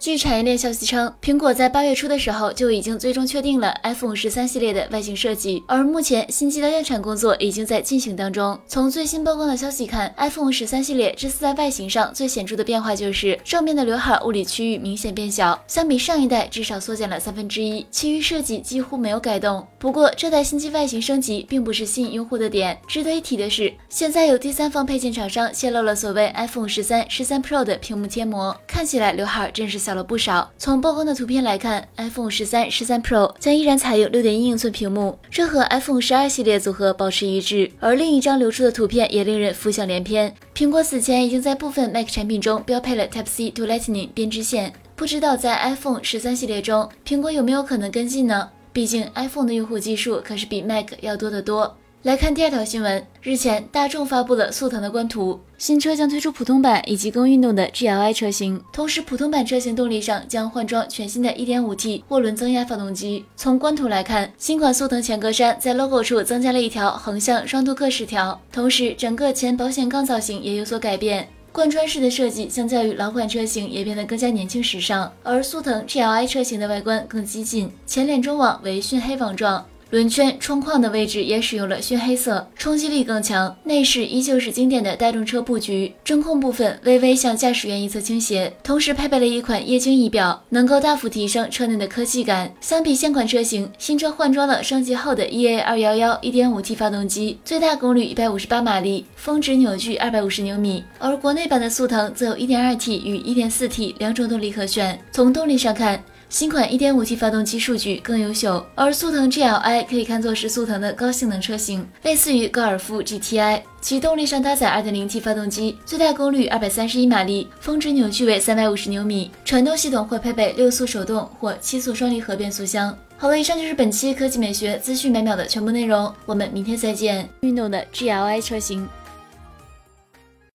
据产业链消息称，苹果在八月初的时候就已经最终确定了 iPhone 十三系列的外形设计，而目前新机的量产工作已经在进行当中。从最新曝光的消息看，iPhone 十三系列这次在外形上最显著的变化就是正面的刘海物理区域明显变小，相比上一代至少缩减了三分之一，其余设计几乎没有改动。不过这台新机外形升级并不是吸引用户的点，值得一提的是，现在有第三方配件厂商泄露了所谓 iPhone 十三、十三 Pro 的屏幕贴膜，看起来刘海真是小。小了不少。从曝光的图片来看，iPhone 十三、十三 Pro 将依然采用六点一英寸屏幕，这和 iPhone 十二系列组合保持一致。而另一张流出的图片也令人浮想联翩。苹果此前已经在部分 Mac 产品中标配了 Type C to Lightning 编织线，不知道在 iPhone 十三系列中，苹果有没有可能跟进呢？毕竟 iPhone 的用户基数可是比 Mac 要多得多。来看第二条新闻，日前大众发布了速腾的官图，新车将推出普通版以及更运动的 GLI 车型，同时普通版车型动力上将换装全新的 1.5T 涡轮增压发动机。从官图来看，新款速腾前格栅在 logo 处增加了一条横向双镀铬饰条，同时整个前保险杠造型也有所改变，贯穿式的设计相较于老款车型也变得更加年轻时尚，而速腾 GLI 车型的外观更激进，前脸中网为熏黑网状。轮圈、窗框的位置也使用了熏黑色，冲击力更强。内饰依旧是经典的大众车布局，中控部分微微向驾驶员一侧倾斜，同时配备了一款液晶仪表，能够大幅提升车内的科技感。相比现款车型，新车换装了升级后的 EA 二幺幺 1.5T 发动机，最大功率一百五十八马力，峰值扭矩二百五十牛米。而国内版的速腾则有 1.2T 与 1.4T 两种动力可选。从动力上看，新款 1.5T 发动机数据更优秀，而速腾 GLI 可以看作是速腾的高性能车型，类似于高尔夫 GTI。其动力上搭载 2.0T 发动机，最大功率231马力，峰值扭矩为350牛米。传动系统会配备六速手动或七速双离合变速箱。好了，以上就是本期科技美学资讯百秒的全部内容，我们明天再见。运动的 GLI 车型。